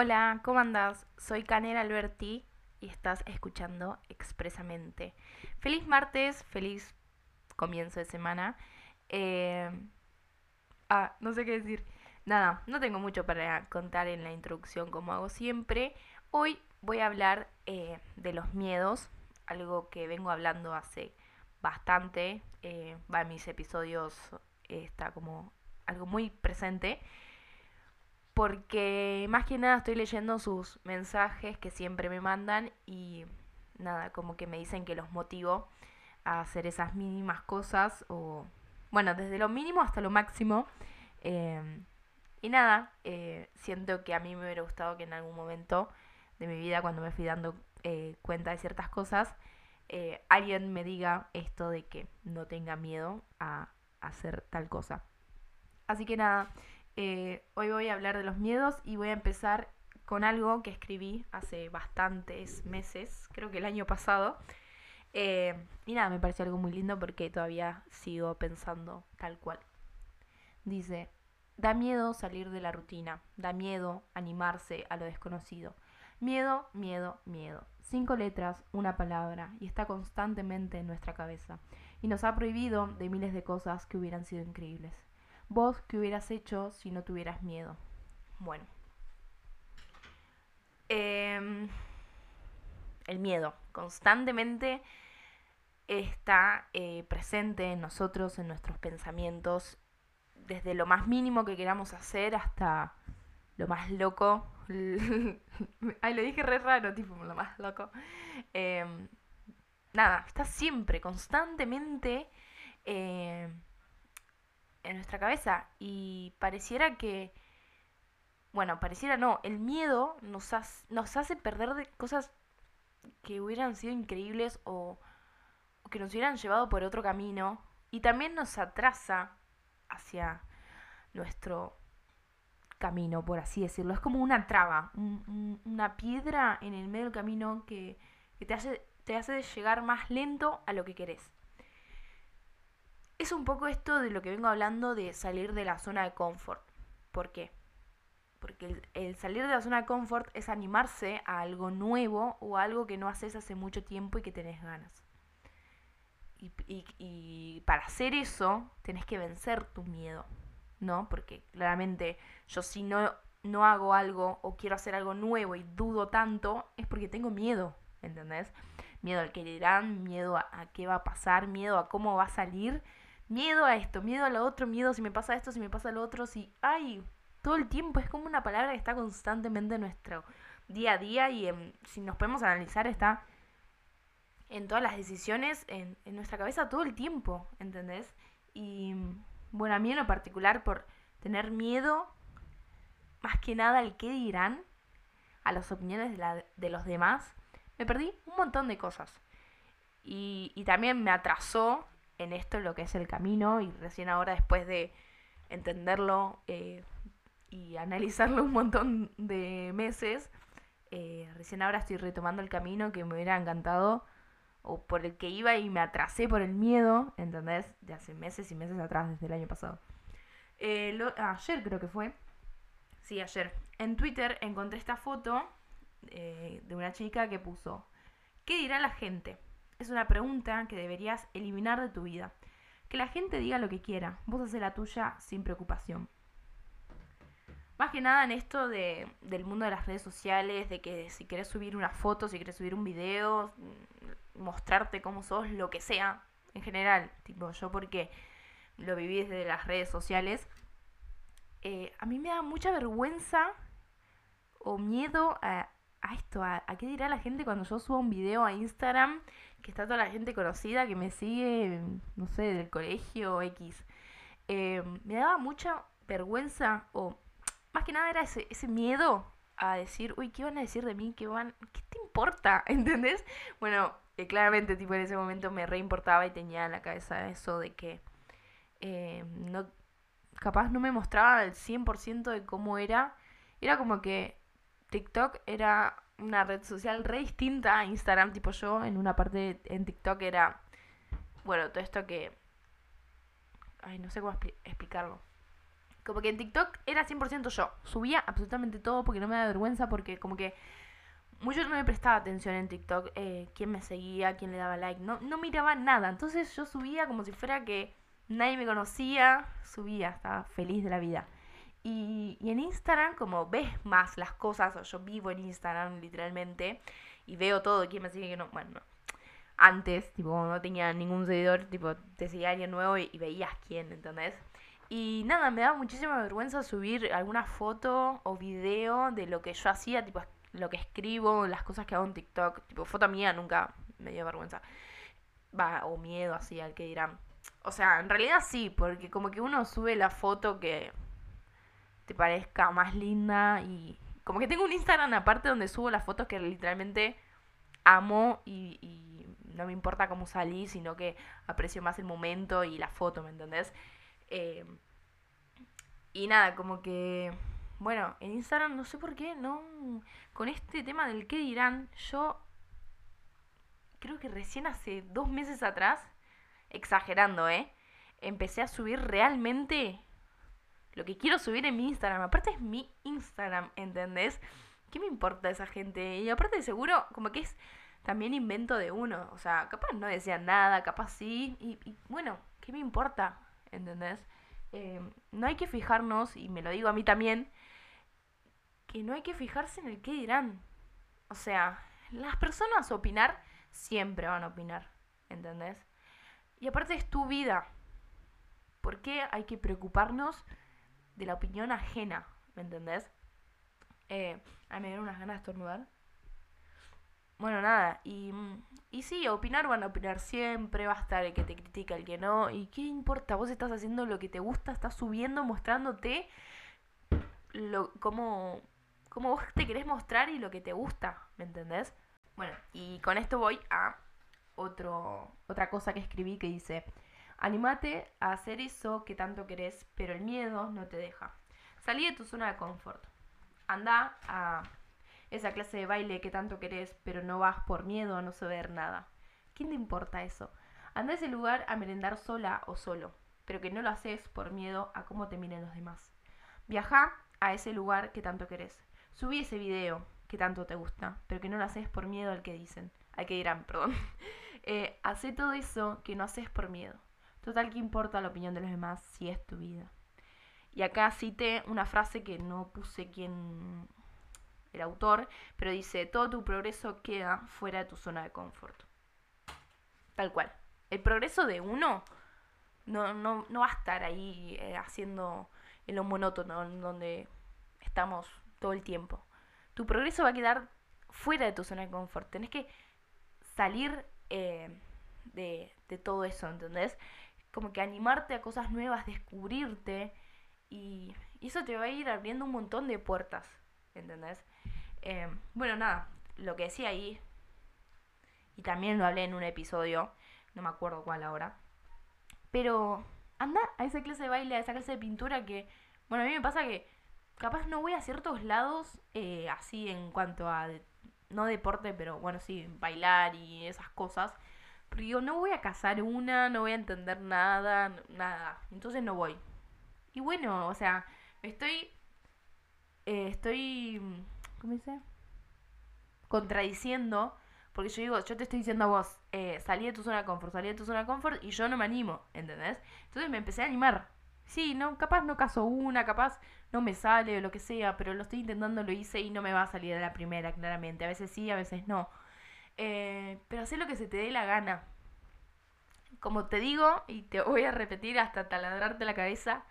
Hola, ¿cómo andás? Soy Canela Alberti y estás escuchando Expresamente. Feliz martes, feliz comienzo de semana. Eh, Ah, no sé qué decir. Nada, no tengo mucho para contar en la introducción como hago siempre. Hoy voy a hablar eh, de los miedos, algo que vengo hablando hace bastante. Eh, va en mis episodios, está como algo muy presente. Porque más que nada estoy leyendo sus mensajes que siempre me mandan y nada, como que me dicen que los motivo a hacer esas mínimas cosas o bueno, desde lo mínimo hasta lo máximo. Em, y nada, eh, siento que a mí me hubiera gustado que en algún momento de mi vida, cuando me fui dando eh, cuenta de ciertas cosas, eh, alguien me diga esto de que no tenga miedo a hacer tal cosa. Así que nada, hoy voy a hablar de los miedos y voy a empezar con algo que escribí hace bastantes meses, creo que el año pasado, eh, y nada, me pareció algo muy lindo porque todavía sigo pensando tal cual. Dice, da miedo salir de la rutina, da miedo animarse a lo desconocido. Miedo, miedo, miedo. Cinco letras, una palabra, y está constantemente en nuestra cabeza. Y nos ha prohibido de miles de cosas que hubieran sido increíbles. Vos, ¿qué hubieras hecho si no tuvieras miedo? Bueno. Em, el miedo. Constantemente está eh, presente en nosotros, en nuestros pensamientos, desde lo más mínimo que queramos hacer hasta lo más loco. Ay, lo dije re raro, tipo, lo más loco. Em, nada, está siempre, constantemente eh, en nuestra cabeza. Y pareciera que, bueno, pareciera no, el miedo nos, nos hace perder de cosas que hubieran sido increíbles o que nos hubieran llevado por otro camino y también nos atrasa hacia nuestro camino, por así decirlo. Es como una traba, una piedra en el medio del camino que, te, hace, te hace llegar más lento a lo que querés. Es un poco esto de lo que vengo hablando de salir de la zona de confort. ¿Por qué? Porque el, salir de la zona de confort es animarse a algo nuevo o algo que no haces hace mucho tiempo y que tenés ganas. Y, para hacer eso, tenés que vencer tu miedo, ¿no? Porque claramente yo si no, no hago algo o quiero hacer algo nuevo y dudo tanto, es porque tengo miedo, ¿entendés? Miedo al que dirán, miedo a, a qué va a pasar, miedo a cómo va a salir, miedo a esto, miedo a lo otro, miedo si me pasa esto, si me pasa lo otro, si, ay, todo el tiempo es como una palabra que está constantemente en nuestro día a día y si nos podemos analizar está en todas las decisiones en, nuestra cabeza todo el tiempo, ¿entendés? Y bueno, a mí en lo particular por tener miedo, más que nada al qué dirán, a las opiniones de, de los demás, me perdí un montón de cosas. Y, y, también me atrasó en esto lo que es el camino y recién ahora después de entenderlo eh, y analizarlo un montón de meses, eh, recién ahora estoy retomando el camino que me hubiera encantado o por el que iba y me atrasé por el miedo, ¿entendés? De hace meses y meses atrás, desde el año pasado. Eh, ayer creo que fue. Sí, ayer. En Twitter encontré esta foto de una chica que puso, ¿qué dirá la gente? Es una pregunta que deberías eliminar de tu vida. Que la gente diga lo que quiera, vos haces la tuya sin preocupación. Más que nada en esto de, del mundo de las redes sociales, de que si querés subir una foto, si querés subir un video, mostrarte cómo sos, lo que sea, en general. Tipo, yo porque lo viví desde las redes sociales, eh, a mí me da mucha vergüenza o miedo a, esto, a, qué dirá la gente cuando yo subo un video a Instagram, que está toda la gente conocida que me sigue, no sé, del colegio X. Eh, me daba mucha vergüenza o más que nada era ese, miedo a decir, uy, ¿qué van a decir de mí? ¿Qué, van, ¿Qué te importa? ¿Entendés? Bueno, que claramente tipo en ese momento me reimportaba y tenía en la cabeza eso de que eh, no capaz no me mostraba el 100% de cómo era. Era como que TikTok era una red social re distinta a Instagram, tipo yo en una parte en TikTok era, bueno, todo esto que... Ay, no sé cómo explicarlo. Como que en TikTok era 100% yo. Subía absolutamente todo porque no me da vergüenza, porque como que mucho no me prestaba atención en TikTok. Eh, quién me seguía, quién le daba like. No, no miraba nada. Entonces yo subía como si fuera que nadie me conocía. Subía, estaba feliz de la vida. Y, en Instagram, como ves más las cosas, o yo vivo en Instagram literalmente, y veo todo, quién me sigue, que no, bueno, antes, tipo, no tenía ningún seguidor, tipo, te seguía alguien nuevo y, y veías quién, ¿entendés? Y nada, me da muchísima vergüenza subir alguna foto o video de lo que yo hacía, tipo lo que escribo, las cosas que hago en TikTok. Tipo, foto mía nunca me dio vergüenza. Va, o miedo así al que dirán. O sea, en realidad sí, porque como que uno sube la foto que te parezca más linda y como que tengo un Instagram aparte donde subo las fotos que literalmente amo y, no me importa cómo salí, sino que aprecio más el momento y la foto, ¿me entendés? Eh, y nada, como que, bueno, en Instagram no sé por qué, no, con este tema del qué dirán, yo creo que recién hace dos meses atrás, exagerando, ¿eh? Empecé a subir realmente lo que quiero subir en mi Instagram. Aparte es mi Instagram, ¿entendés? ¿Qué me importa esa gente? Y aparte seguro, como que es también invento de uno. O sea, capaz no decían nada, capaz sí. Y, bueno, ¿qué me importa? ¿entendés? Eh, no hay que fijarnos, y me lo digo a mí también, que no hay que fijarse en el qué dirán. O sea, las personas opinar siempre van a opinar, ¿entendés? Y aparte es tu vida. ¿Por qué hay que preocuparnos de la opinión ajena? ¿Me entendés? Eh, a me dieron unas ganas de estornudar. Bueno, nada, y, y sí, opinar van a opinar siempre, va a estar el que te critica, el que no, y qué importa, vos estás haciendo lo que te gusta, estás subiendo, mostrándote lo, cómo, cómo vos te querés mostrar y lo que te gusta, ¿me entendés? Bueno, y con esto voy a otro, otra cosa que escribí que dice, animate a hacer eso que tanto querés, pero el miedo no te deja. Salí de tu zona de confort. Anda a esa clase de baile que tanto querés, pero no vas por miedo a no saber nada. ¿Quién te importa eso? Anda a ese lugar a merendar sola o solo, pero que no lo haces por miedo a cómo te miren los demás. Viaja a ese lugar que tanto querés. Subí ese video que tanto te gusta, pero que no lo haces por miedo al que dicen, al que dirán, perdón. eh, todo eso que no haces por miedo. Total, ¿qué importa la opinión de los demás si es tu vida? Y acá cité una frase que no puse quién el autor, pero dice, todo tu progreso queda fuera de tu zona de confort. Tal cual. El progreso de uno no, no, no va a estar ahí eh, haciendo en lo monótono, donde estamos todo el tiempo. Tu progreso va a quedar fuera de tu zona de confort. Tenés que salir eh, de, de todo eso, ¿entendés? Como que animarte a cosas nuevas, descubrirte y, eso te va a ir abriendo un montón de puertas, ¿entendés? Eh, bueno, nada, lo que decía ahí, y también lo hablé en un episodio, no me acuerdo cuál ahora, pero anda a esa clase de baile, a esa clase de pintura que, bueno, a mí me pasa que capaz no voy a ciertos lados eh, así en cuanto a, no deporte, pero bueno, sí, bailar y esas cosas. Pero digo, no voy a cazar una, no voy a entender nada, nada. Entonces no voy. Y bueno, o sea, estoy... Eh, estoy ¿cómo dice? Contradiciendo, porque yo digo, yo te estoy diciendo a vos, eh, salí de tu zona de confort, salí de tu zona de confort y yo no me animo, ¿entendés? Entonces me empecé a animar. Sí, no, capaz no caso una, capaz no me sale o lo que sea, pero lo estoy intentando, lo hice y no me va a salir de la primera, claramente. A veces sí, a veces no. Eh, pero haz lo que se te dé la gana. Como te digo, y te voy a repetir hasta taladrarte la cabeza,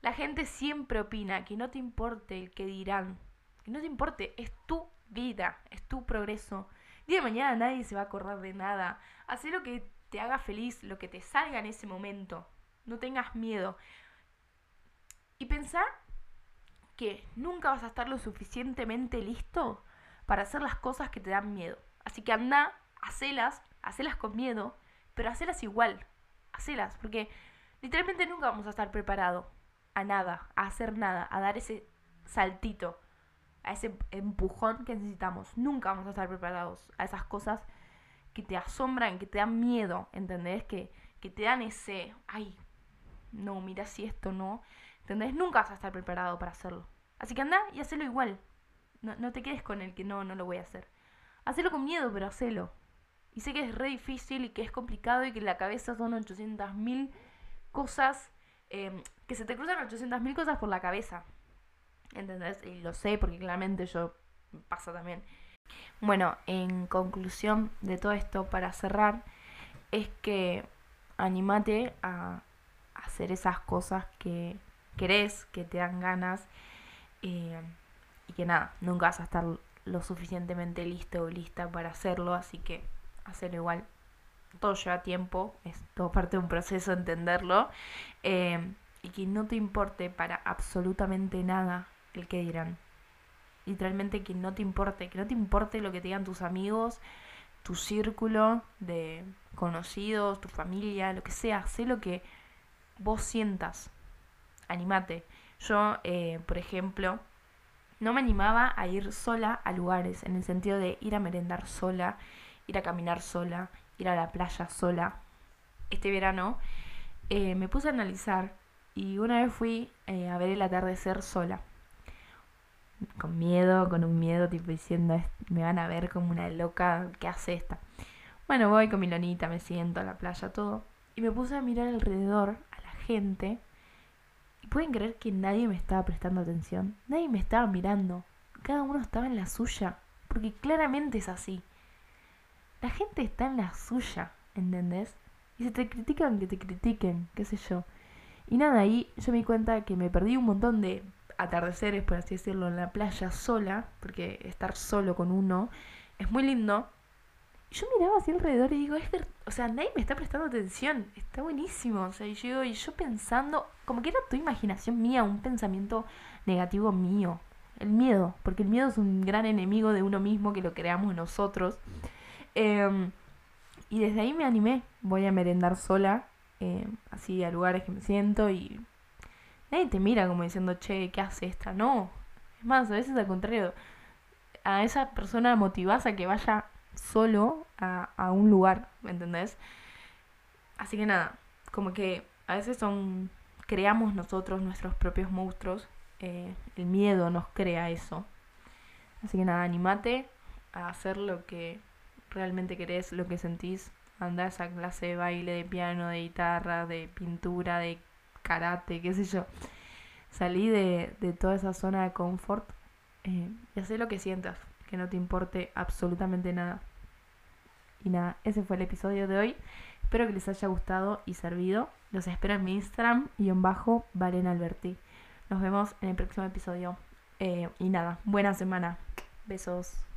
la gente siempre opina que no te importe el que dirán. Que no te importe, es tu vida, es tu progreso. Día de mañana nadie se va a acordar de nada. Haz lo que te haga feliz, lo que te salga en ese momento. No tengas miedo. Y pensar que nunca vas a estar lo suficientemente listo para hacer las cosas que te dan miedo. Así que anda, hacelas, hacelas con miedo, pero hacelas igual. Hacelas, porque literalmente nunca vamos a estar preparados a nada, a hacer nada, a dar ese saltito a ese empujón que necesitamos. Nunca vamos a estar preparados a esas cosas que te asombran, que te dan miedo, ¿entendés? Que, que te dan ese, ay, no, mira si esto no. ¿Entendés? Nunca vas a estar preparado para hacerlo. Así que anda y hacelo igual. No, no te quedes con el que no, no lo voy a hacer. Hacelo con miedo, pero hacelo. Y sé que es re difícil y que es complicado y que la cabeza son 800.000 cosas, em, que se te cruzan 800.000 cosas por la cabeza. ¿Entendés? Y lo sé porque claramente yo pasa también. Bueno, en conclusión de todo esto, para cerrar, es que animate a hacer esas cosas que querés, que te dan ganas eh, y que nada, nunca vas a estar lo suficientemente listo o lista para hacerlo, así que hacerlo igual. Todo lleva tiempo, es todo parte de un proceso entenderlo. Eh, y que no te importe para absolutamente nada el que dirán. Literalmente que no te importe, que no te importe lo que te digan tus amigos, tu círculo de conocidos, tu familia, lo que sea. Sé lo que vos sientas. Animate. Yo, eh, por ejemplo, no me animaba a ir sola a lugares, en el sentido de ir a merendar sola, ir a caminar sola, ir a la playa sola. Este verano eh, me puse a analizar y una vez fui eh, a ver el atardecer sola. Con miedo, con un miedo tipo diciendo, me van a ver como una loca, ¿qué hace esta? Bueno, voy con mi lonita, me siento a la playa, todo. Y me puse a mirar alrededor a la gente. Pueden creer que nadie me estaba prestando atención. Nadie me estaba mirando. Cada uno estaba en la suya. Porque claramente es así. La gente está en la suya, ¿entendés? Y si te critican, que te critiquen, qué sé yo. Y nada, ahí yo me di cuenta que me perdí un montón de atardeceres, por así decirlo, en la playa sola, porque estar solo con uno es muy lindo. Yo miraba hacia alrededor y digo, es o sea, nadie me está prestando atención, está buenísimo. O sea, y yo, y yo pensando, como que era tu imaginación mía, un pensamiento negativo mío. El miedo, porque el miedo es un gran enemigo de uno mismo que lo creamos nosotros. Em, y desde ahí me animé. Voy a merendar sola, eh, así a lugares que me siento y nadie te mira como diciendo, che, ¿qué hace esta? No. Es más, a veces al contrario. A esa persona motivas a que vaya solo a, a un lugar, ¿me entendés? Así que nada, como que a veces son creamos nosotros nuestros propios monstruos. Eh, el miedo nos crea eso. Así que nada, animate a hacer lo que realmente querés, lo que sentís, anda a esa clase de baile, de piano, de guitarra, de pintura, de karate, qué sé yo. Salí de, de toda esa zona de confort eh, y haz lo que sientas, que no te importe absolutamente nada. Y nada, ese fue el episodio de hoy. Espero que les haya gustado y servido. Los espero en mi Instagram y en bajo Valen Alberti. Nos vemos en el próximo episodio. Eh, y nada, buena semana. Besos.